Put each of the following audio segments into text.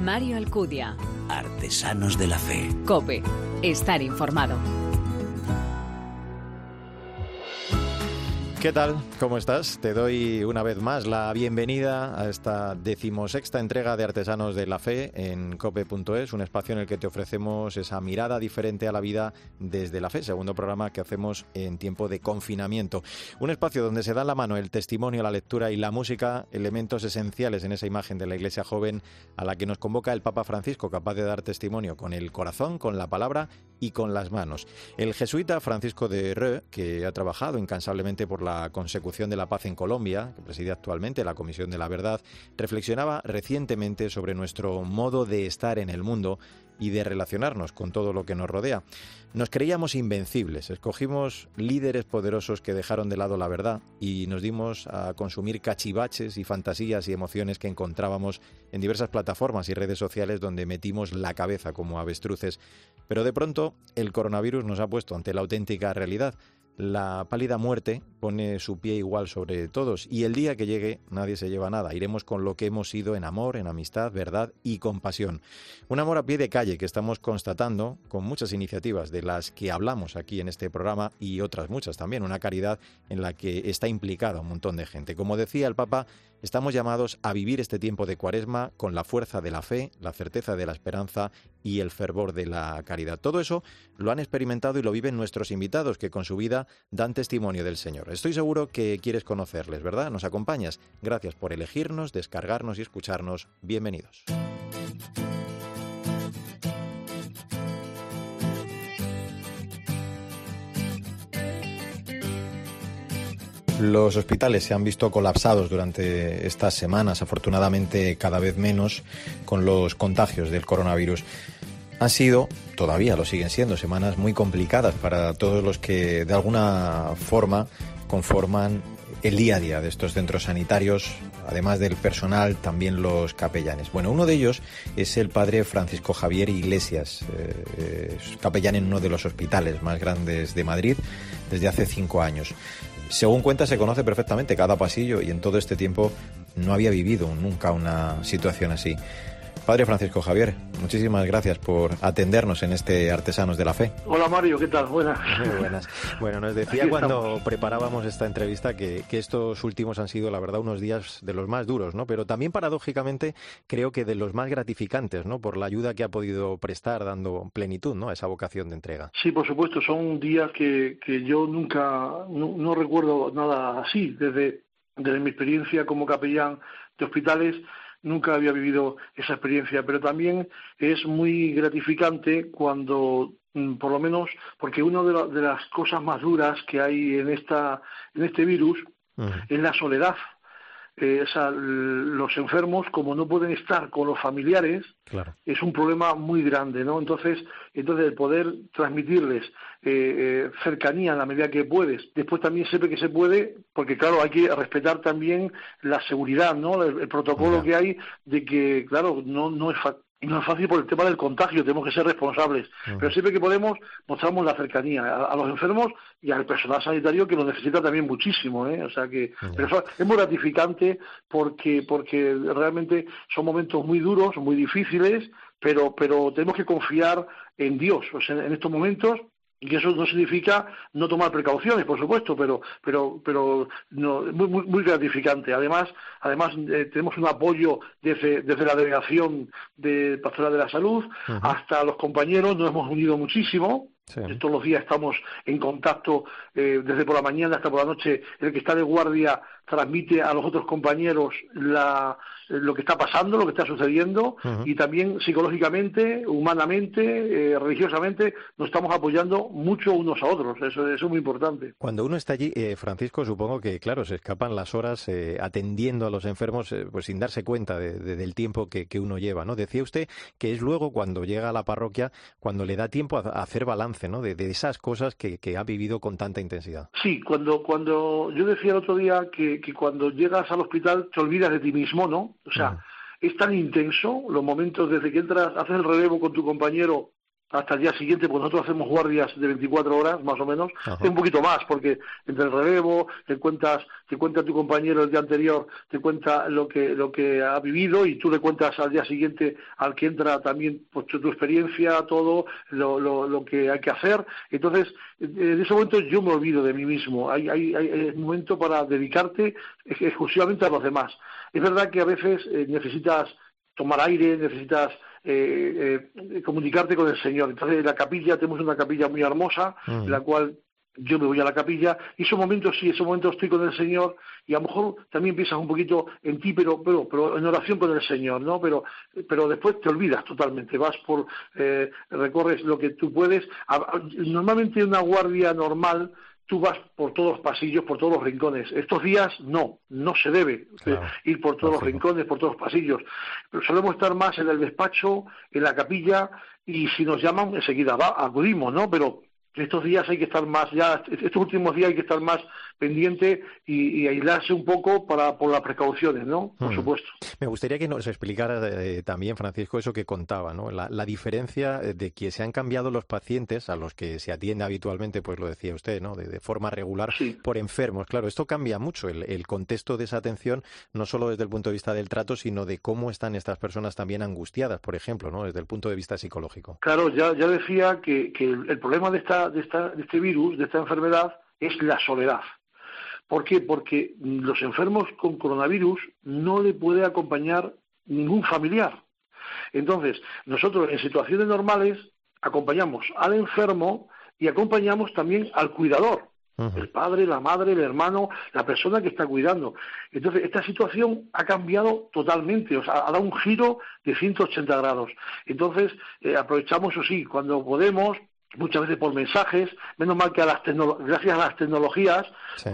Mario Alcudia. Artesanos de la Fe. Cope. Estar informado. ¿Qué tal? ¿Cómo estás? Te doy una vez más la bienvenida a esta decimosexta entrega de Artesanos de la Fe en cope.es, un espacio en el que te ofrecemos esa mirada diferente a la vida desde la fe, segundo programa que hacemos en tiempo de confinamiento. Un espacio donde se da la mano el testimonio, la lectura y la música, elementos esenciales en esa imagen de la iglesia joven a la que nos convoca el Papa Francisco, capaz de dar testimonio con el corazón, con la palabra y con las manos. El jesuita Francisco de Reux, que ha trabajado incansablemente por la la consecución de la paz en Colombia, que preside actualmente la Comisión de la Verdad, reflexionaba recientemente sobre nuestro modo de estar en el mundo y de relacionarnos con todo lo que nos rodea. Nos creíamos invencibles, escogimos líderes poderosos que dejaron de lado la verdad y nos dimos a consumir cachivaches y fantasías y emociones que encontrábamos en diversas plataformas y redes sociales donde metimos la cabeza como avestruces. Pero de pronto el coronavirus nos ha puesto ante la auténtica realidad la pálida muerte pone su pie igual sobre todos y el día que llegue nadie se lleva nada. Iremos con lo que hemos sido en amor, en amistad, verdad y compasión. Un amor a pie de calle que estamos constatando con muchas iniciativas de las que hablamos aquí en este programa y otras muchas también. Una caridad en la que está implicada un montón de gente. Como decía el Papa, estamos llamados a vivir este tiempo de cuaresma con la fuerza de la fe, la certeza de la esperanza y el fervor de la caridad. Todo eso lo han experimentado y lo viven nuestros invitados que con su vida dan testimonio del Señor. Estoy seguro que quieres conocerles, ¿verdad? ¿Nos acompañas? Gracias por elegirnos, descargarnos y escucharnos. Bienvenidos. Los hospitales se han visto colapsados durante estas semanas, afortunadamente cada vez menos, con los contagios del coronavirus. Han sido, todavía lo siguen siendo, semanas muy complicadas para todos los que de alguna forma conforman el día a día de estos centros sanitarios, además del personal, también los capellanes. Bueno, uno de ellos es el padre Francisco Javier Iglesias, eh, capellán en uno de los hospitales más grandes de Madrid desde hace cinco años. Según cuenta, se conoce perfectamente cada pasillo y en todo este tiempo no había vivido nunca una situación así. Padre Francisco Javier, muchísimas gracias por atendernos en este Artesanos de la Fe. Hola Mario, ¿qué tal? Buenas. Muy buenas. Bueno, nos decía cuando preparábamos esta entrevista que, que, estos últimos han sido, la verdad, unos días de los más duros, ¿no? Pero también paradójicamente creo que de los más gratificantes, ¿no? Por la ayuda que ha podido prestar dando plenitud, ¿no? A esa vocación de entrega. Sí, por supuesto, son días que, que yo nunca, no, no recuerdo nada así, desde, desde mi experiencia como capellán de hospitales nunca había vivido esa experiencia, pero también es muy gratificante cuando mm, por lo menos porque una de, las cosas más duras que hay en esta en este virus es la soledad eh, los enfermos, como no pueden estar con los familiares, es un problema muy grande, ¿no? Entonces, entonces el poder transmitirles eh, eh, cercanía en la medida que puedes, después también siempre que se puede, porque claro, hay que respetar también la seguridad, ¿no? El, protocolo que hay de que, claro, no, no es y no es fácil por el tema del contagio, tenemos que ser responsables. Pero siempre que podemos, mostramos la cercanía a, los enfermos y al personal sanitario que lo necesita también muchísimo. ¿eh? O sea que pero eso es muy gratificante porque, porque realmente son momentos muy duros, muy difíciles, pero, pero tenemos que confiar en Dios. O sea, en estos momentos y eso no significa no tomar precauciones, por supuesto, pero pero pero no, muy, muy, muy gratificante. Además, además eh, tenemos un apoyo desde, desde la delegación de Pastoral de la Salud hasta los compañeros, nos hemos unido muchísimo. Todos los días estamos en contacto eh, desde por la mañana hasta por la noche. El que está de guardia transmite a los otros compañeros la, lo que está pasando, lo que está sucediendo y también psicológicamente, humanamente, eh, religiosamente nos estamos apoyando mucho unos a otros. Eso, es muy importante. Cuando uno está allí, eh, Francisco, supongo que, claro, se escapan las horas eh, atendiendo a los enfermos pues sin darse cuenta del tiempo que, uno lleva, ¿no? Decía usted que es luego cuando llega a la parroquia cuando le da tiempo a, hacer balance, ¿no? De, esas cosas que, ha vivido con tanta intensidad. Sí, cuando, cuando yo decía el otro día que, que cuando llegas al hospital te olvidas de ti mismo, ¿no? O sea, es tan intenso los momentos desde que entras, haces el relevo con tu compañero hasta el día siguiente, pues nosotros hacemos guardias de 24 horas, más o menos, un poquito más, porque entre el relevo, te cuentas, te cuenta tu compañero el día anterior, te cuenta lo que, lo que ha vivido y tú le cuentas al día siguiente al que entra también pues, tu, experiencia, todo lo, lo, lo, que hay que hacer. Entonces, en ese momento yo me olvido de mí mismo. Hay, hay, hay un momento para dedicarte exclusivamente a los demás. Es verdad que a veces eh, necesitas tomar aire, necesitas eh, eh, comunicarte con el Señor. Entonces, en la capilla tenemos una capilla muy hermosa, en la cual yo me voy a la capilla y esos momentos sí, esos momentos estoy con el Señor y a lo mejor también piensas un poquito en ti, pero pero, pero en oración con el Señor, ¿no? Pero pero después te olvidas totalmente, vas por eh, recorres lo que tú puedes. normalmente una guardia normal tú vas por todos los pasillos, por todos los rincones. Estos días no, no se debe ir por todos los rincones, por todos los pasillos. Pero solemos estar más en el despacho, en la capilla, y si nos llaman, enseguida va, acudimos, ¿no? Pero estos días hay que estar más, ya estos últimos días hay que estar más pendiente y, aislarse un poco para por las precauciones, ¿no? Por hmm. supuesto. Me gustaría que nos explicara eh, también, Francisco, eso que contaba, ¿no? La, diferencia de que se han cambiado los pacientes a los que se atiende habitualmente, pues lo decía usted, ¿no? De, forma regular por enfermos. Claro, esto cambia mucho el, contexto de esa atención, no solo desde el punto de vista del trato, sino de cómo están estas personas también angustiadas, por ejemplo, ¿no? Desde el punto de vista psicológico. Claro, ya, ya decía que, el, problema de, esta, de, esta, de este virus, de esta enfermedad, es la soledad. ¿Por qué? Porque los enfermos con coronavirus no le puede acompañar ningún familiar. Entonces, nosotros en situaciones normales acompañamos al enfermo y acompañamos también al cuidador, el padre, la madre, el hermano, la persona que está cuidando. Entonces, esta situación ha cambiado totalmente, o sea, ha dado un giro de 180 grados. Entonces, eh, aprovechamos, eso sí, cuando podemos, muchas veces por mensajes, menos mal que a las gracias a las tecnologías,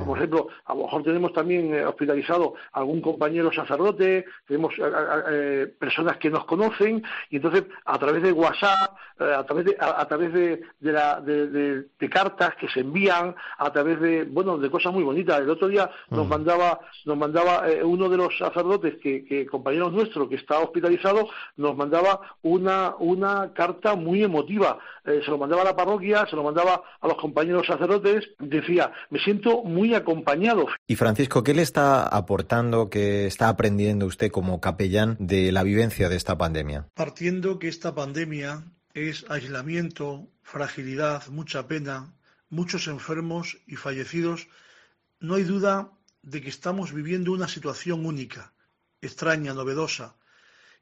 por ejemplo, a lo mejor tenemos también eh, hospitalizado algún compañero sacerdote, tenemos eh, eh, personas que nos conocen y entonces a través de WhatsApp, a través de a, través de, de, la, de, cartas que se envían, a través de bueno de cosas muy bonitas. El otro día nos mandaba nos mandaba uno de los sacerdotes que, que compañeros nuestros que está hospitalizado nos mandaba una una carta muy emotiva, se lo mandaba la parroquia, se lo mandaba a los compañeros sacerdotes, decía, me siento muy acompañado. Y Francisco, ¿qué le está aportando, qué está aprendiendo usted como capellán de la vivencia de esta pandemia? Partiendo que esta pandemia es aislamiento, fragilidad, mucha pena, muchos enfermos y fallecidos, no hay duda de que estamos viviendo una situación única, extraña, novedosa,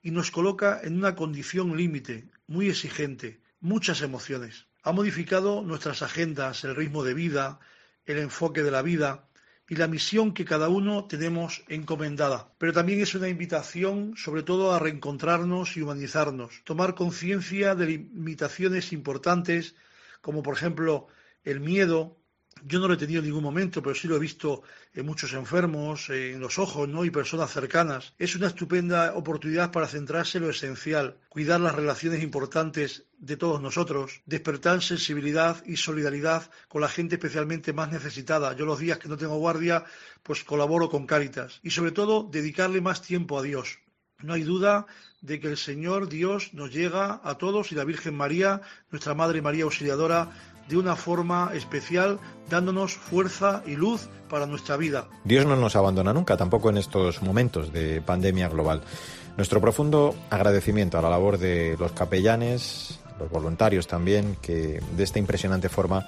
y nos coloca en una condición límite, muy exigente, muchas emociones ha modificado nuestras agendas, el ritmo de vida, el enfoque de la vida y la misión que cada uno tenemos encomendada. Pero también es una invitación sobre todo a reencontrarnos y humanizarnos, tomar conciencia de limitaciones importantes como por ejemplo el miedo, yo no lo he tenido en ningún momento, pero sí lo he visto en muchos enfermos, en los ojos, ¿no? Y personas cercanas. Es una estupenda oportunidad para centrarse en lo esencial, cuidar las relaciones importantes de todos nosotros, despertar sensibilidad y solidaridad con la gente especialmente más necesitada. Yo los días que no tengo guardia, pues colaboro con Cáritas. Y sobre todo, dedicarle más tiempo a Dios. No hay duda de que el Señor Dios nos llega a todos y la Virgen María, nuestra Madre María Auxiliadora, de una forma especial, dándonos fuerza y luz para nuestra vida. Dios no nos abandona nunca, tampoco en estos momentos de pandemia global. Nuestro profundo agradecimiento a la labor de los capellanes, los voluntarios también, que de esta impresionante forma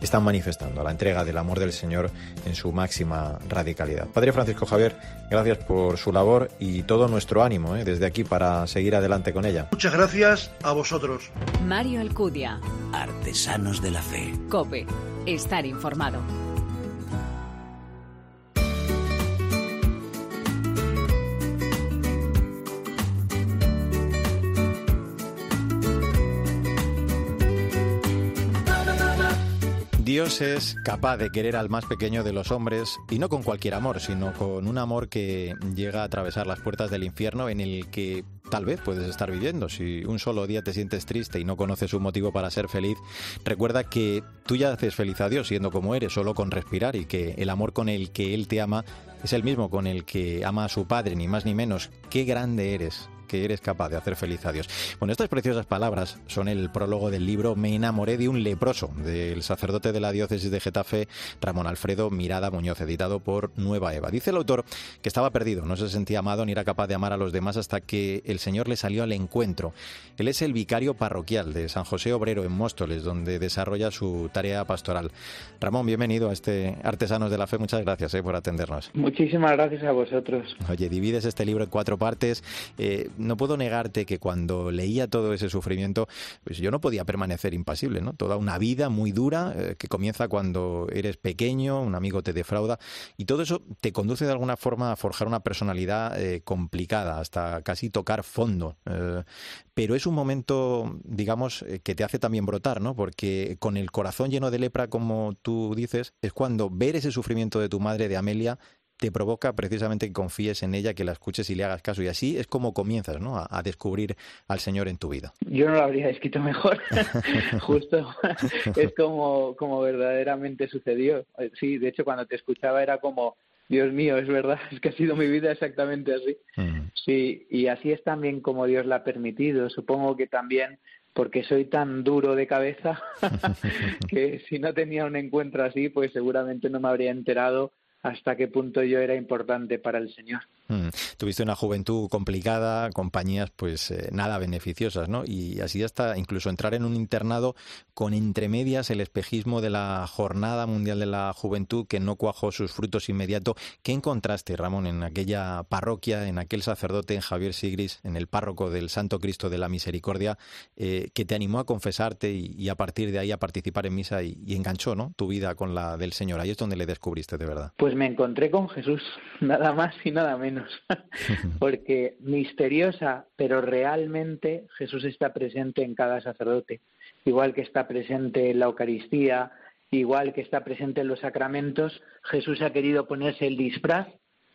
están manifestando la entrega del amor del Señor en su máxima radicalidad. Padre Francisco Javier, gracias por su labor y todo nuestro ánimo ¿eh? desde aquí para seguir adelante con ella. Muchas gracias a vosotros. Mario Alcudia. Artesanos de la Fe. Cope. Estar informado. Dios es capaz de querer al más pequeño de los hombres y no con cualquier amor, sino con un amor que llega a atravesar las puertas del infierno en el que tal vez puedes estar viviendo. Si un solo día te sientes triste y no conoces un motivo para ser feliz, recuerda que tú ya haces feliz a Dios siendo como eres, solo con respirar y que el amor con el que Él te ama es el mismo con el que ama a su Padre, ni más ni menos. Qué grande eres que eres capaz de hacer feliz a Dios. Bueno, estas preciosas palabras son el prólogo del libro Me enamoré de un leproso, del sacerdote de la diócesis de Getafe, Ramón Alfredo Mirada Muñoz, editado por Nueva Eva. Dice el autor que estaba perdido, no se sentía amado ni era capaz de amar a los demás hasta que el Señor le salió al encuentro. Él es el vicario parroquial de San José Obrero en Móstoles, donde desarrolla su tarea pastoral. Ramón, bienvenido a este Artesanos de la Fe. Muchas gracias eh, por atendernos. Muchísimas gracias a vosotros. Oye, divides este libro en cuatro partes. Eh, no puedo negarte que cuando leía todo ese sufrimiento, pues yo no podía permanecer impasible, ¿no? Toda una vida muy dura eh, que comienza cuando eres pequeño, un amigo te defrauda y todo eso te conduce de alguna forma a forjar una personalidad complicada, hasta casi tocar fondo. pero es un momento, digamos, que te hace también brotar, ¿no? Porque con el corazón lleno de lepra, como tú dices, es cuando ver ese sufrimiento de tu madre, de Amelia, te provoca precisamente que confíes en ella, que la escuches y le hagas caso. Y así es como comienzas ¿no? a, descubrir al Señor en tu vida. Yo no lo habría escrito mejor. Justo es como, como verdaderamente sucedió. Sí, de hecho cuando te escuchaba era como, Dios mío, es verdad, es que ha sido mi vida exactamente así. Sí, y así es también como Dios la ha permitido. Supongo que también porque soy tan duro de cabeza que si no tenía un encuentro así, pues seguramente no me habría enterado hasta qué punto yo era importante para el Señor. Mm. Tuviste una juventud complicada, compañías pues eh, nada beneficiosas, ¿no? Y así hasta incluso entrar en un internado con entre medias el espejismo de la Jornada Mundial de la Juventud que no cuajó sus frutos inmediato. ¿Qué encontraste, Ramón, en aquella parroquia, en aquel sacerdote, en Javier Sigris, en el párroco del Santo Cristo de la Misericordia, eh, que te animó a confesarte y, a partir de ahí a participar en misa y, y, enganchó, ¿no? Tu vida con la del Señor. Ahí es donde le descubriste de verdad. Pues me encontré con Jesús, nada más y nada menos. porque misteriosa, pero realmente Jesús está presente en cada sacerdote, igual que está presente en la Eucaristía, igual que está presente en los sacramentos, Jesús ha querido ponerse el disfraz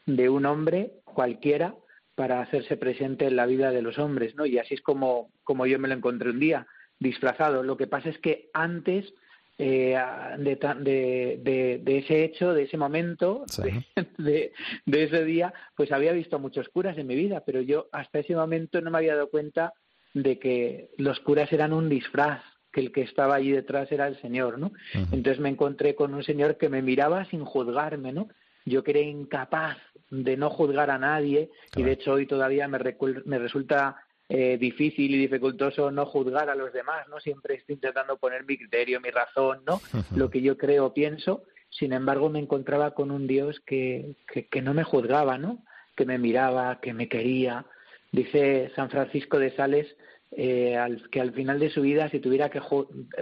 de un hombre cualquiera para hacerse presente en la vida de los hombres, ¿no? Y así es como, como yo me lo encontré un día, disfrazado. Lo que pasa es que antes eh, de, de, ese hecho, de ese momento, de, ese día, pues había visto muchos curas en mi vida, pero yo hasta ese momento no me había dado cuenta de que los curas eran un disfraz, que el que estaba allí detrás era el Señor, ¿no? Entonces me encontré con un Señor que me miraba sin juzgarme, ¿no? Yo que era incapaz de no juzgar a nadie y de hecho hoy todavía me, me resulta eh, difícil y dificultoso no juzgar a los demás, ¿no? Siempre estoy intentando poner mi criterio, mi razón, ¿no? Lo que yo creo, pienso. Sin embargo, me encontraba con un Dios que, que, no me juzgaba, ¿no? Que me miraba, que me quería. Dice San Francisco de Sales eh, que al final de su vida, si tuviera que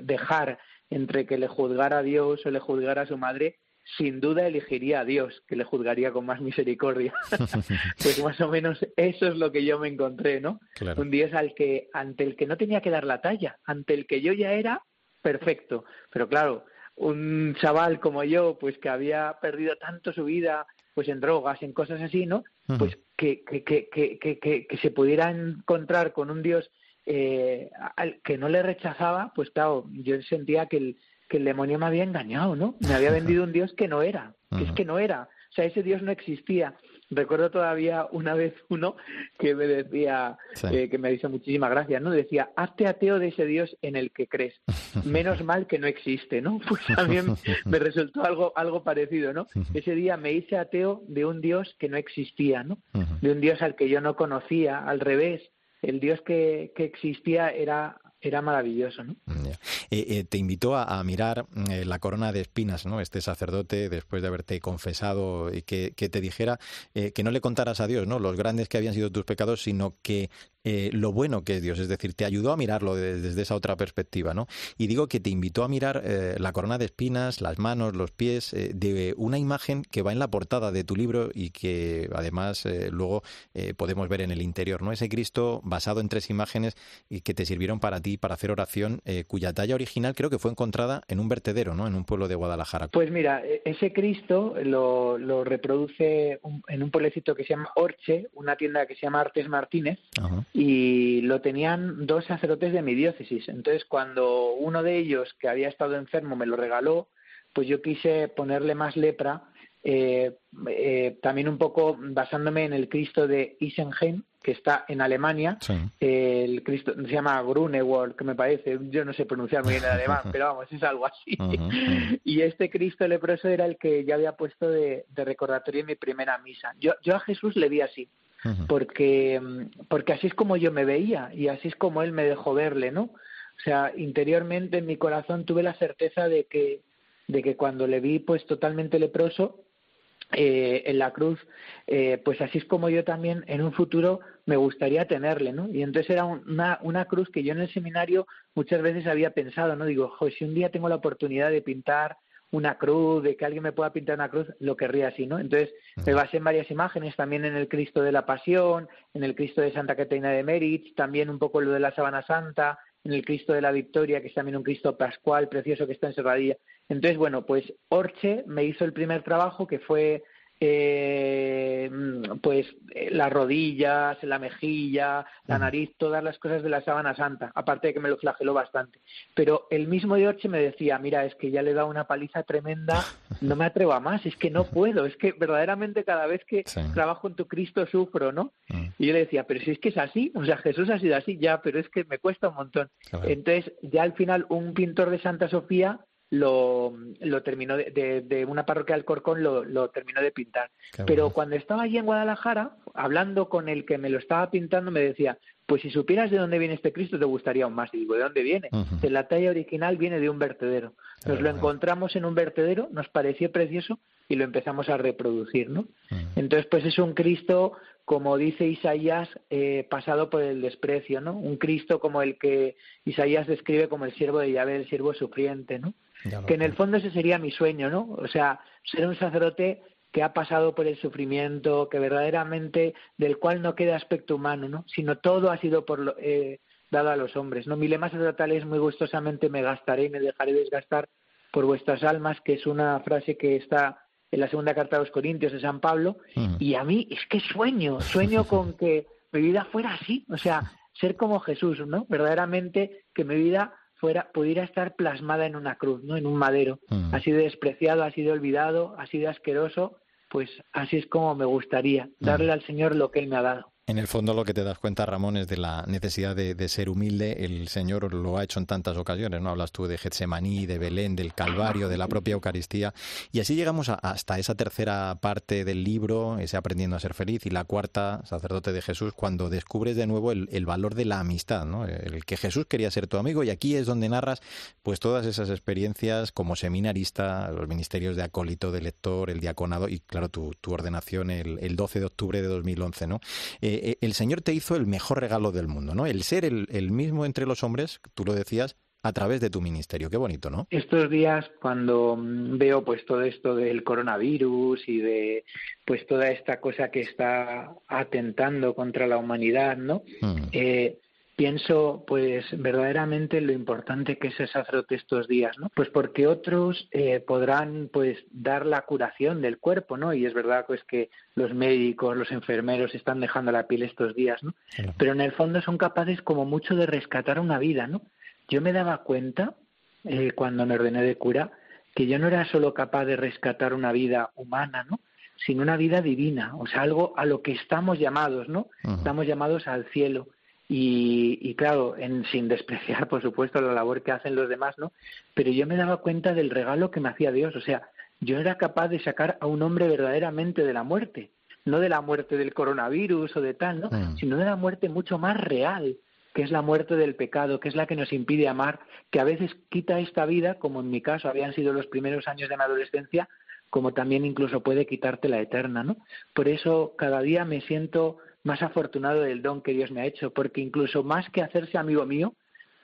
dejar entre que le juzgara a Dios o le juzgara a su madre, sin duda elegiría a Dios, que le juzgaría con más misericordia. pues más o menos eso es lo que yo me encontré, ¿no? Un Dios al que, ante el que no tenía que dar la talla, ante el que yo ya era perfecto. Pero claro, un chaval como yo, pues que había perdido tanto su vida, pues en drogas, en cosas así, ¿no? Pues que, que, que, que, que, se pudiera encontrar con un Dios eh, al que no le rechazaba, pues claro, yo sentía que el, que el demonio me había engañado, ¿no? Me había vendido un Dios que no era, que es que no era. O sea, ese Dios no existía. Recuerdo todavía una vez uno que me decía, eh, que me hizo muchísima gracia, ¿no? Decía, hazte ateo de ese Dios en el que crees. Menos mal que no existe, ¿no? Pues también me resultó algo, algo parecido, ¿no? Ese día me hice ateo de un Dios que no existía, ¿no? De un Dios al que yo no conocía, al revés. El Dios que, que existía era era maravilloso, ¿no? Eh, eh, te invitó a, mirar eh, la corona de espinas, ¿no? Este sacerdote, después de haberte confesado y que, que te dijera que no le contaras a Dios, ¿no? Los grandes que habían sido tus pecados, sino que eh, lo bueno que es Dios, es decir, te ayudó a mirarlo desde, esa otra perspectiva, ¿no? Y digo que te invitó a mirar eh, la corona de espinas, las manos, los pies, eh, de una imagen que va en la portada de tu libro y que además luego podemos ver en el interior, ¿no? Ese Cristo basado en tres imágenes y que te sirvieron para ti para hacer oración, cuya talla original creo que fue encontrada en un vertedero, ¿no? En un pueblo de Guadalajara. Pues mira, e, ese Cristo lo, lo reproduce en un pueblecito que se llama Orche, una tienda que se llama Artes Martínez. Ajá y lo tenían dos sacerdotes de mi diócesis. Entonces, cuando uno de ellos, que había estado enfermo, me lo regaló, pues yo quise ponerle más lepra, eh, eh, también un poco basándome en el Cristo de Isenheim, que está en Alemania, el Cristo se llama Grunewald, que me parece, yo no sé pronunciar muy bien el alemán, pero vamos, es algo así. y este Cristo leproso era el que yo había puesto de, recordatorio en mi primera misa. Yo, yo a Jesús le vi así, porque, porque así es como yo me veía y así es como él me dejó verle, ¿no? O sea, interiormente en mi corazón tuve la certeza de que, de que cuando le vi pues totalmente leproso, eh, en la cruz, eh, pues así es como yo también en un futuro me gustaría tenerle, ¿no? Y entonces era una, una cruz que yo en el seminario muchas veces había pensado, ¿no? Digo, jo, si un día tengo la oportunidad de pintar una cruz, de que alguien me pueda pintar una cruz, lo querría así, ¿no? Entonces me basé en varias imágenes, también en el Cristo de la Pasión, en el Cristo de Santa Catarina de Meritz, también un poco lo de la Sabana Santa, en el Cristo de la Victoria, que es también un Cristo pascual precioso que está en Serradilla. Entonces, bueno, pues Orche me hizo el primer trabajo que fue eh, pues eh, las rodillas, la mejilla, la nariz, todas las cosas de la sábana santa, aparte de que me lo flageló bastante. Pero el mismo de Orche me decía, mira, es que ya le he dado una paliza tremenda, no me atrevo a más, es que no puedo, es que verdaderamente cada vez que trabajo en tu Cristo sufro, ¿no? Mm. Y yo le decía, pero si es que es así, o sea, Jesús ha sido así ya, pero es que me cuesta un montón. Entonces, ya al final un pintor de Santa Sofía lo, lo terminó de, de, una parroquia del Corcón lo, lo terminó de pintar. Pero cuando estaba allí en Guadalajara, hablando con el que me lo estaba pintando, me decía, pues si supieras de dónde viene este Cristo te gustaría aún más. Y digo, ¿de dónde viene? De la talla original viene de un vertedero. Nos lo encontramos en un vertedero, nos pareció precioso y lo empezamos a reproducir, ¿no? Entonces, pues es un Cristo, como dice Isaías, eh, pasado por el desprecio, ¿no? Un Cristo como el que Isaías describe como el siervo de Yahvé, el siervo sufriente, ¿no? Que en el fondo ese sería mi sueño, ¿no? O sea, ser un sacerdote que ha pasado por el sufrimiento, que verdaderamente del cual no queda aspecto humano, ¿no? Sino todo ha sido por eh, dado a los hombres, ¿no? Mi lema sacerdotal es muy gustosamente me gastaré y me dejaré desgastar por vuestras almas, que es una frase que está en la segunda carta de los Corintios de San Pablo, y a mí es que sueño, sueño con que mi vida fuera así, o sea, ser como Jesús, ¿no? Verdaderamente que mi vida fuera, pudiera estar plasmada en una cruz, ¿no? En un madero. Mm. Ha sido despreciado, ha sido olvidado, ha sido asqueroso, pues así es como me gustaría, mm. darle al Señor lo que Él me ha dado. En el fondo lo que te das cuenta, Ramón, es de la necesidad de, ser humilde. El Señor lo ha hecho en tantas ocasiones, ¿no? Hablas tú de Getsemaní, de Belén, del Calvario, de la propia Eucaristía. Y así llegamos hasta esa tercera parte del libro, ese aprendiendo a ser feliz, y la cuarta, sacerdote de Jesús, cuando descubres de nuevo el, valor de la amistad, ¿no? El que Jesús quería ser tu amigo. Y aquí es donde narras pues todas esas experiencias como seminarista, los ministerios de acólito, de lector, el diaconado y, claro, tu, ordenación el, el 12 de octubre de 2011, ¿no? Eh, el Señor te hizo el mejor regalo del mundo, ¿no? El ser el, mismo entre los hombres, tú lo decías, a través de tu ministerio. Qué bonito, ¿no? Estos días, cuando mm, veo pues todo esto del coronavirus y de pues toda esta cosa que está atentando contra la humanidad, ¿no? Mm. Eh, pienso pues verdaderamente lo importante que es el sacerdote estos días, ¿no? Pues porque otros eh, podrán pues dar la curación del cuerpo, ¿no? Y es verdad pues que los médicos, los enfermeros están dejando la piel estos días, ¿no? Pero en el fondo son capaces como mucho de rescatar una vida, ¿no? Yo me daba cuenta eh, cuando me ordené de cura que yo no era solo capaz de rescatar una vida humana, ¿no? sino una vida divina, o sea, algo a lo que estamos llamados, ¿no? Estamos llamados al cielo. Y, claro, en, sin despreciar, por supuesto, la labor que hacen los demás, ¿no? Pero yo me daba cuenta del regalo que me hacía Dios. O sea, yo era capaz de sacar a un hombre verdaderamente de la muerte. No de la muerte del coronavirus o de tal, ¿no? Mm. Sino de la muerte mucho más real, que es la muerte del pecado, que es la que nos impide amar, que a veces quita esta vida, como en mi caso habían sido los primeros años de mi adolescencia, como también incluso puede quitarte la eterna, ¿no? Por eso cada día me siento más afortunado del don que Dios me ha hecho, porque incluso más que hacerse amigo mío,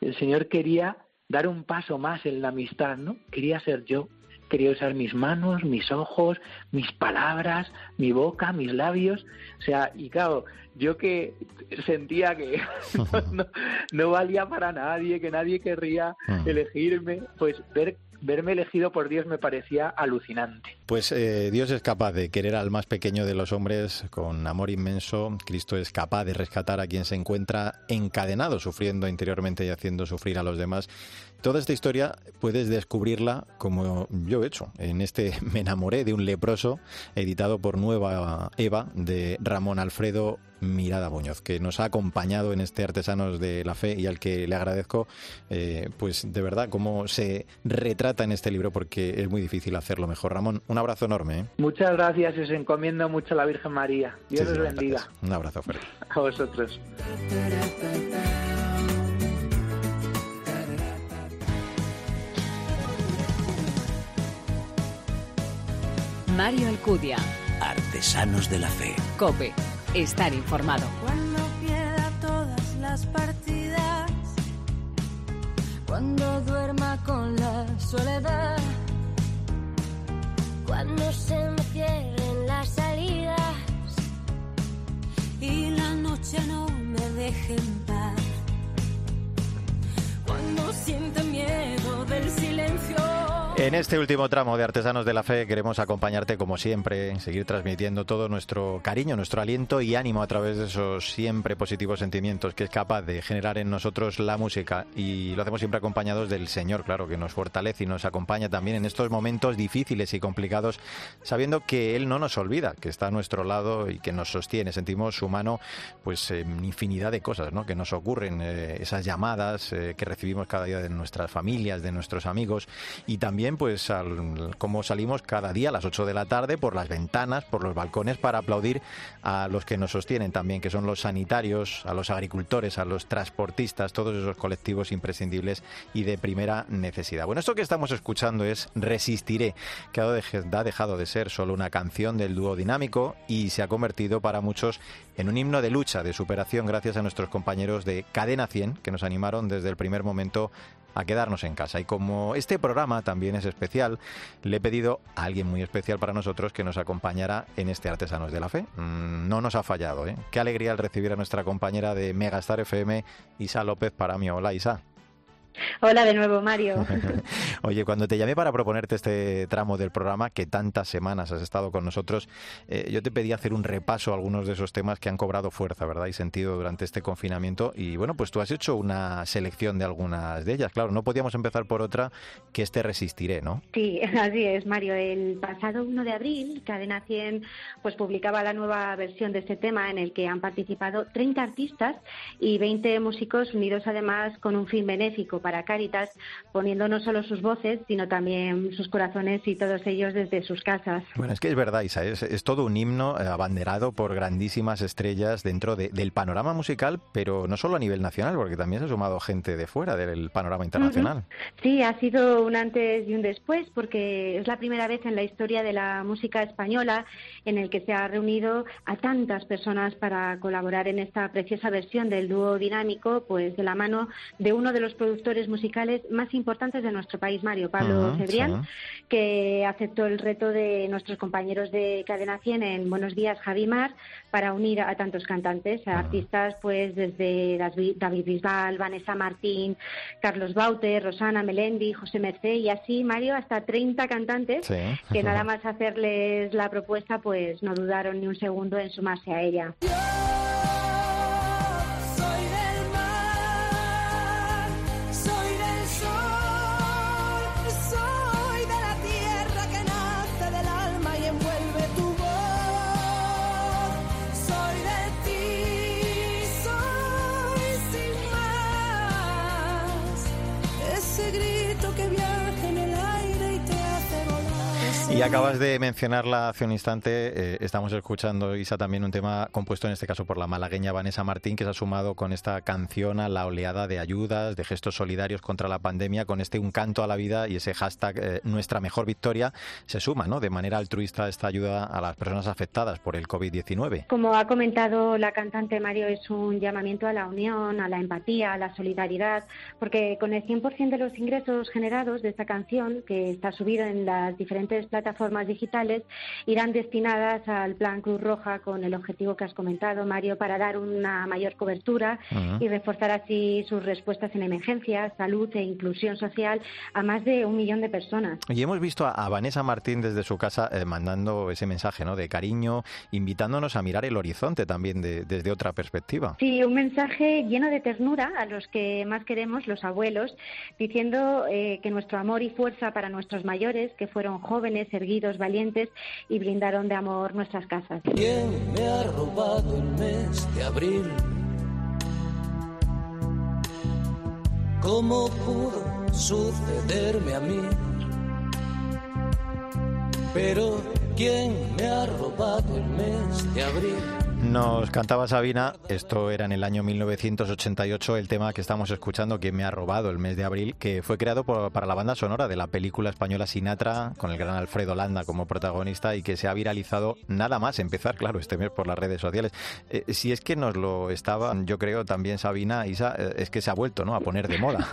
el Señor quería dar un paso más en la amistad, ¿no? Quería ser yo, quería usar mis manos, mis ojos, mis palabras, mi boca, mis labios, o sea, y claro, yo que sentía que no, valía para nadie, que nadie querría mm. elegirme, pues ver verme elegido por Dios me parecía alucinante. Pues eh, Dios es capaz de querer al más pequeño de los hombres con amor inmenso. Cristo es capaz de rescatar a quien se encuentra encadenado, sufriendo interiormente y haciendo sufrir a los demás. Toda esta historia puedes descubrirla como yo he hecho en este Me enamoré de un leproso, editado por Nueva Eva de Ramón Alfredo Mirada Muñoz, que nos ha acompañado en este Artesanos de la Fe y al que le agradezco, eh, pues de verdad, cómo se retrata en este libro, porque es muy difícil hacerlo mejor. Ramón, un abrazo enorme. ¿eh? Muchas gracias y os encomiendo mucho a la Virgen María. Dios os bendiga. Un abrazo fuerte. A vosotros. Mario Alcudia. Artesanos de la Fe. Cope. Estar informado. Cuando pierda todas las partidas. Cuando duerma con la soledad. Cuando se me cierren las salidas. Y la noche no me deje en paz. Cuando sienta miedo del silencio. En este último tramo de Artesanos de la Fe queremos acompañarte como siempre, seguir transmitiendo todo nuestro cariño, nuestro aliento y ánimo a través de esos siempre positivos sentimientos que es capaz de generar en nosotros la música y lo hacemos siempre acompañados del Señor, claro, que nos fortalece y nos acompaña también en estos momentos difíciles y complicados, sabiendo que Él no nos olvida, que está a nuestro lado y que nos sostiene. Sentimos su mano pues en infinidad de cosas ¿no? que nos ocurren, eh, esas llamadas eh, que recibimos cada día de nuestras familias, de nuestros amigos y también pues como salimos cada día a las 8 de la tarde por las ventanas, por los balcones para aplaudir a los que nos sostienen también, que son los sanitarios, a los agricultores, a los transportistas, todos esos colectivos imprescindibles y de primera necesidad. Bueno, esto que estamos escuchando es Resistiré, que ha dejado de ser solo una canción del dúo dinámico y se ha convertido para muchos en un himno de lucha, de superación, gracias a nuestros compañeros de Cadena 100, que nos animaron desde el primer momento a quedarnos en casa. Y como este programa también es especial, le he pedido a alguien muy especial para nosotros que nos acompañara en este Artesanos de la Fe. Mm, no nos ha fallado, ¿eh? Qué alegría el recibir a nuestra compañera de Megastar FM, Isa López para mí. Hola, Isa. Hola de nuevo, Mario. Oye, cuando te llamé para proponerte este tramo del programa, que tantas semanas has estado con nosotros, eh, yo te pedí hacer un repaso a algunos de esos temas que han cobrado fuerza, ¿verdad? Y sentido durante este confinamiento. Y bueno, pues tú has hecho una selección de algunas de ellas. Claro, no podíamos empezar por otra que este Resistiré, ¿no? Sí, así es, Mario. El pasado 1 de abril, Cadena 100 pues publicaba la nueva versión de este tema en el que han participado 30 artistas y 20 músicos unidos además con un fin benéfico para Cáritas, poniendo no solo sus voces, sino también sus corazones y todos ellos desde sus casas. Bueno, es que es verdad, Isa, es, todo un himno eh, abanderado por grandísimas estrellas dentro del panorama musical, pero no solo a nivel nacional, porque también se ha sumado gente de fuera del panorama internacional. Sí, ha sido un antes y un después, porque es la primera vez en la historia de la música española en el que se ha reunido a tantas personas para colaborar en esta preciosa versión del dúo dinámico, pues de la mano de uno de los productores musicales más importantes de nuestro país, Mario Pablo Cebrián, que aceptó el reto de nuestros compañeros de Cadena 100 en Buenos Días Javimar para unir a tantos cantantes, a artistas pues desde David Bisbal, Vanessa Martín, Carlos Baute, Rosana Melendi, José Mercé y así, Mario, hasta 30 cantantes que nada más hacerles la propuesta pues no dudaron ni un segundo en sumarse a ella. Y acabas de mencionarla hace un instante, eh, estamos escuchando, Isa, también un tema compuesto en este caso por la malagueña Vanessa Martín, que se ha sumado con esta canción a la oleada de ayudas, de gestos solidarios contra la pandemia, con este Un canto a la vida y ese hashtag eh, Nuestra mejor victoria, se suma ¿no? de manera altruista esta ayuda a las personas afectadas por el COVID-19. Como ha comentado la cantante Mario, es un llamamiento a la unión, a la empatía, a la solidaridad, porque con el 100% de los ingresos generados de esta canción, que está subido en las diferentes plataformas, plataformas digitales irán destinadas al Plan Cruz Roja con el objetivo que has comentado, Mario, para dar una mayor cobertura y reforzar así sus respuestas en emergencias, salud e inclusión social a más de un millón de personas. Y hemos visto a, Vanessa Martín desde su casa eh, mandando ese mensaje ¿no? de cariño, invitándonos a mirar el horizonte también desde otra perspectiva. Sí, un mensaje lleno de ternura a los que más queremos, los abuelos, diciendo eh, que nuestro amor y fuerza para nuestros mayores, que fueron jóvenes erguidos, valientes y blindaron de amor nuestras casas. ¿Quién me ha robado el mes de abril? ¿Cómo pudo sucederme a mí? Pero ¿quién me ha robado el mes de abril? Nos cantaba Sabina, esto era en el año 1988, el tema que estamos escuchando, que me ha robado el mes de abril, que fue creado para la banda sonora de la película española Sinatra, con el gran Alfredo Landa como protagonista y que se ha viralizado nada más empezar, claro, este mes por las redes sociales. Eh, si es que nos lo estaba, yo creo también Sabina, Isa, eh, es que se ha vuelto ¿no? a poner de moda.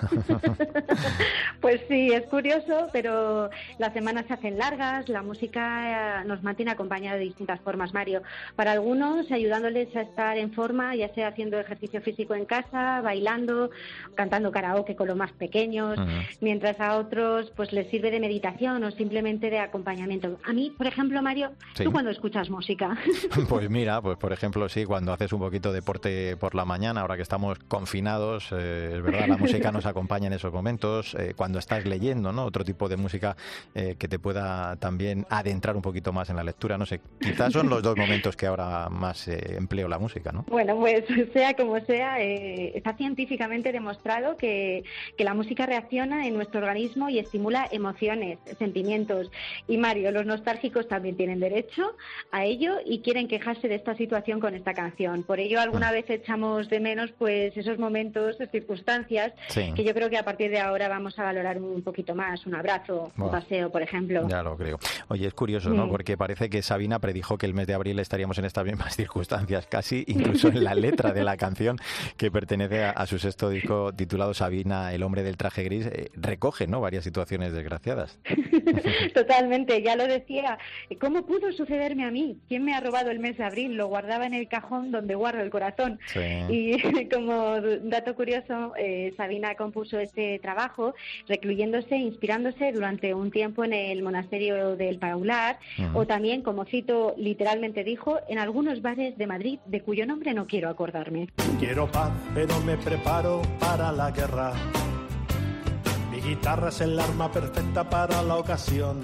pues sí, es curioso, pero las semanas se hacen largas, la música eh, nos mantiene acompañada de distintas formas, Mario. Para algunos ayudándoles a estar en forma, ya sea haciendo ejercicio físico en casa, bailando, cantando karaoke con los más pequeños, mientras a otros pues les sirve de meditación o simplemente de acompañamiento. A mí, por ejemplo, Mario, ¿tú cuando escuchas música? Pues mira, pues por ejemplo, sí, cuando haces un poquito de deporte por la mañana, ahora que estamos confinados, eh, es verdad, la música nos acompaña en esos momentos, eh, cuando estás leyendo, ¿no? Otro tipo de música eh, que te pueda también adentrar un poquito más en la lectura, no sé, quizás son los dos momentos que ahora más empleo la música, ¿no? Bueno, pues sea como sea, eh, está científicamente demostrado que, que, la música reacciona en nuestro organismo y estimula emociones, sentimientos. Y Mario, los nostálgicos también tienen derecho a ello y quieren quejarse de esta situación con esta canción. Por ello, alguna ah. vez echamos de menos pues esos momentos, circunstancias, que yo creo que a partir de ahora vamos a valorar un poquito más. Un abrazo, un paseo, por ejemplo. Ya lo creo. Oye, es curioso, ¿no? Porque parece que Sabina predijo que el mes de abril estaríamos en estas mismas circunstancias circunstancias casi, incluso en la letra de la canción que pertenece a, su sexto disco titulado Sabina, el hombre del traje gris, eh, recoge ¿no? varias situaciones desgraciadas. Totalmente, ya lo decía. ¿Cómo pudo sucederme a mí? ¿Quién me ha robado el mes de abril? Lo guardaba en el cajón donde guardo el corazón. Y como dato curioso, eh, Sabina compuso este trabajo recluyéndose, inspirándose durante un tiempo en el monasterio del Paular, o también, como cito, literalmente dijo, en algunos bares de Madrid de cuyo nombre no quiero acordarme. Quiero paz, pero me preparo para la guerra. Mi guitarra es el arma perfecta para la ocasión.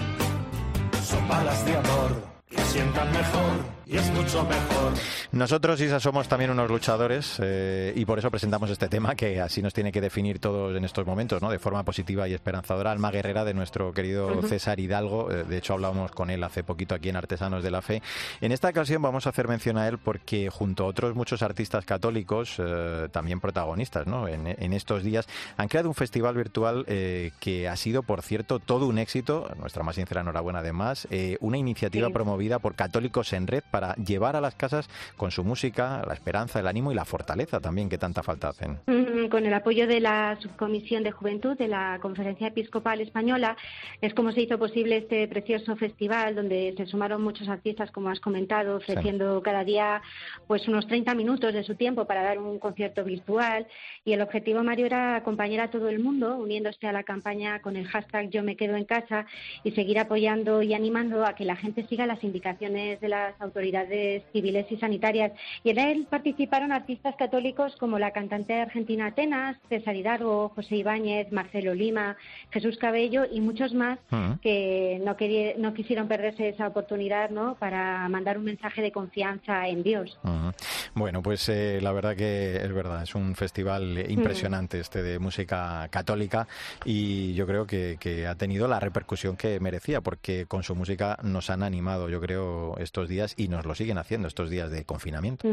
Son balas de amor que sientan mejor y es mucho mejor. Nosotros, Isa, somos también unos luchadores eh, y por eso presentamos este tema que así nos tiene que definir todos en estos momentos, ¿no? De forma positiva y esperanzadora. Alma guerrera de nuestro querido César Hidalgo. Eh, de hecho, hablábamos con él hace poquito aquí en Artesanos de la Fe. En esta ocasión vamos a hacer mención a él porque junto a otros muchos artistas católicos, eh, también protagonistas, ¿no? En, estos días, han creado un festival virtual que ha sido, por cierto, todo un éxito. Nuestra más sincera enhorabuena, además. una iniciativa promovida por Católicos en Red para llevar a las casas con su música la esperanza, el ánimo y la fortaleza también que tanta falta hacen. Con el apoyo de la Subcomisión de Juventud de la Conferencia Episcopal Española es como se hizo posible este precioso festival donde se sumaron muchos artistas, como has comentado, ofreciendo cada día pues unos 30 minutos de su tiempo para dar un concierto virtual y el objetivo, Mario, era acompañar a todo el mundo uniéndose a la campaña con el hashtag Yo me quedo en casa y seguir apoyando y animando a que la gente siga las indicaciones de las autoridades civiles y sanitarias. Y en él participaron artistas católicos como la cantante argentina Atenas, César Hidalgo, José Ibáñez, Marcelo Lima, Jesús Cabello y muchos más que no, no quisieron perderse esa oportunidad ¿no? para mandar un mensaje de confianza en Dios. Bueno, pues eh, la verdad que es verdad, es un festival impresionante este de música católica y yo creo que, que ha tenido la repercusión que merecía porque con su música nos han animado, yo creo, estos días y nos lo siguen haciendo estos días de confinamiento.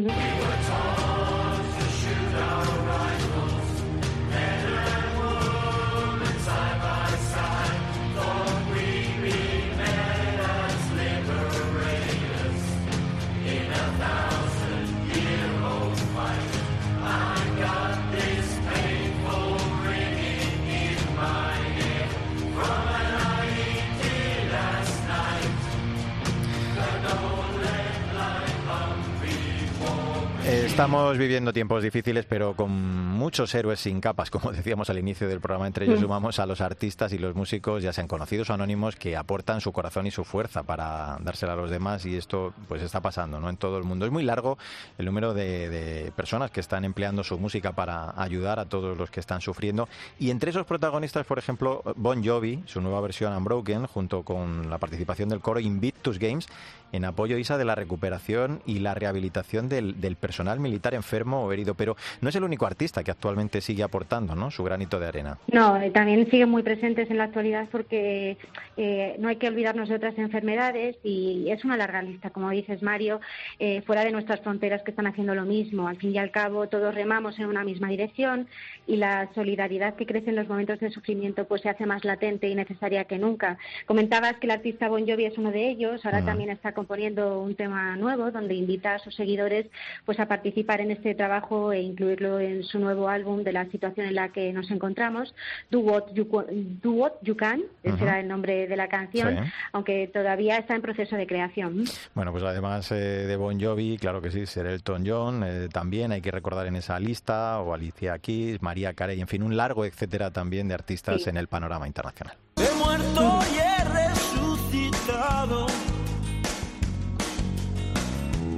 Estamos viviendo tiempos difíciles, pero con muchos héroes sin capas, como decíamos al inicio del programa. Entre ellos Mm. sumamos a los artistas y los músicos, ya sean conocidos o anónimos, que aportan su corazón y su fuerza para dársela a los demás. Y esto, pues, está pasando, ¿no? En todo el mundo. Es muy largo el número de, de personas que están empleando su música para ayudar a todos los que están sufriendo. Y entre esos protagonistas, por ejemplo, Bon Jovi, su nueva versión Unbroken, junto con la participación del coro Invictus Games, en apoyo, Isa, de la recuperación y la rehabilitación del, del personal militar enfermo o herido. Pero no es el único artista que actualmente sigue aportando ¿no? su granito de arena. No, eh, también siguen muy presentes en la actualidad porque eh, no hay que olvidarnos de otras enfermedades y es una larga lista, como dices Mario, eh, fuera de nuestras fronteras que están haciendo lo mismo. Al fin y al cabo, todos remamos en una misma dirección y la solidaridad que crece en los momentos de sufrimiento pues se hace más latente y necesaria que nunca. Comentabas que el artista Bon Jovi es uno de ellos, ahora también está componiendo un tema nuevo donde invita a sus seguidores pues a participar en este trabajo e incluirlo en su nuevo álbum de la situación en la que nos encontramos, Do What You, Cu- Do What You Can, ese Ujú. era el nombre de la canción, Sí. aunque todavía está en proceso de creación. Bueno, pues además eh, de Bon Jovi, claro que sí, ser Elton John, eh, también hay que recordar en esa lista, o Alicia Keys, María Carey, en fin, un largo etcétera también de artistas Sí. en el panorama internacional. He muerto y he resucitado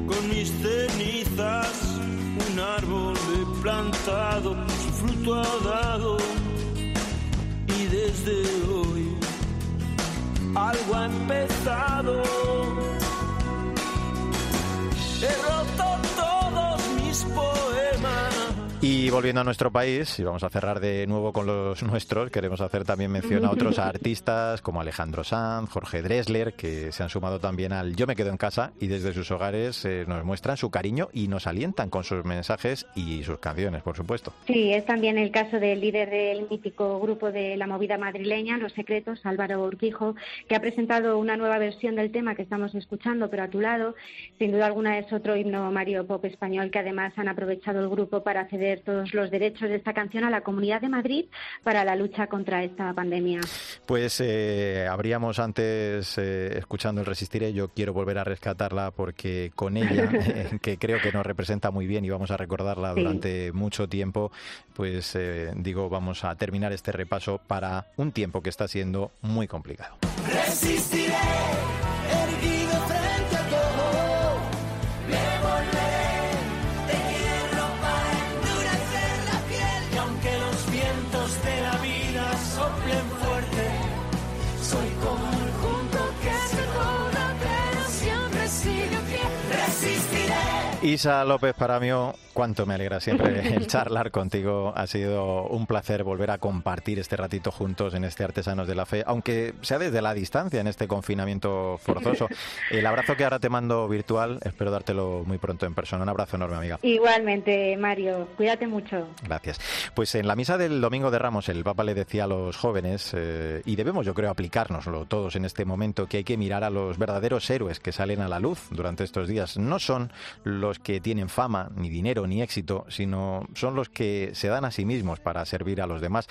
con mis plantado, su fruto ha dado. Y desde hoy algo ha empezado. Y volviendo a nuestro país, y vamos a cerrar de nuevo con los nuestros, queremos hacer también mención a otros artistas como Alejandro Sanz, Jorge Dressler, que se han sumado también al Yo me quedo en casa y desde sus hogares eh, nos muestran su cariño y nos alientan con sus mensajes y sus canciones, por supuesto. Sí, es también el caso del líder del mítico grupo de la movida madrileña, Los Secretos, Álvaro Urquijo, que ha presentado una nueva versión del tema que estamos escuchando, pero a tu lado, sin duda alguna es otro himno Mario Pop español que además han aprovechado el grupo para ceder todos los derechos de esta canción a la Comunidad de Madrid para la lucha contra esta pandemia. Pues eh, habríamos antes, eh, escuchando el Resistiré, yo quiero volver a rescatarla porque con ella, eh, que creo que nos representa muy bien y vamos a recordarla Sí. durante mucho tiempo, pues eh, digo, vamos a terminar este repaso para un tiempo que está siendo muy complicado. Resistiré, Isa López Paramio, cuánto me alegra siempre el charlar contigo. Ha sido un placer volver a compartir este ratito juntos en este Artesanos de la Fe, aunque sea desde la distancia en este confinamiento forzoso. El abrazo que ahora te mando virtual, espero dártelo muy pronto en persona. Un abrazo enorme, amiga. Igualmente, Mario, cuídate mucho. Gracias. Pues en la misa del Domingo de Ramos, el Papa le decía a los jóvenes, eh, y debemos yo creo aplicárnoslo todos en este momento, que hay que mirar a los verdaderos héroes que salen a la luz durante estos días. No son los que tienen fama, ni dinero, ni éxito, sino son los que se dan a sí mismos para servir a los demás.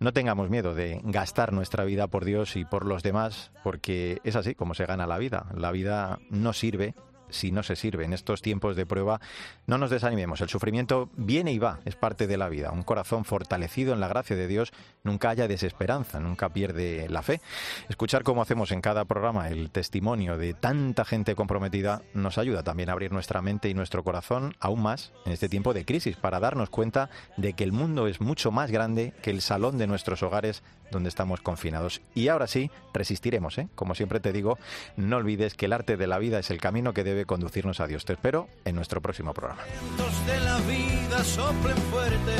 No tengamos miedo de gastar nuestra vida por Dios y por los demás, porque es así como se gana la vida. La vida no sirve si no se sirve. En estos tiempos de prueba, no nos desanimemos. El sufrimiento viene y va, es parte de la vida. Un corazón fortalecido en la gracia de Dios nunca haya desesperanza, nunca pierde la fe. Escuchar como hacemos en cada programa el testimonio de tanta gente comprometida nos ayuda también a abrir nuestra mente y nuestro corazón aún más en este tiempo de crisis para darnos cuenta de que el mundo es mucho más grande que el salón de nuestros hogares donde estamos confinados. Y ahora sí, resistiremos, ¿eh? Como siempre te digo, no olvides que el arte de la vida es el camino que debe conducirnos a Dios. Te espero en nuestro próximo programa. de la vida soplen fuerte.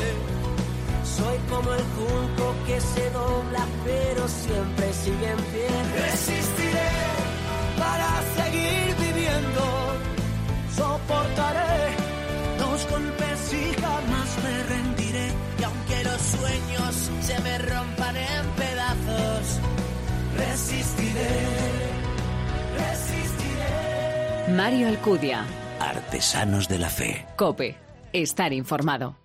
Soy como el junco que se dobla, pero siempre sigue en pie. Resistiré para seguir viviendo. Soportaré los golpes y jamás me rendiré. Y aunque los sueños se me rompan en pedazos. Resistiré. Mario Alcudia. Artesanos de la Fe. Cope. Estar informado.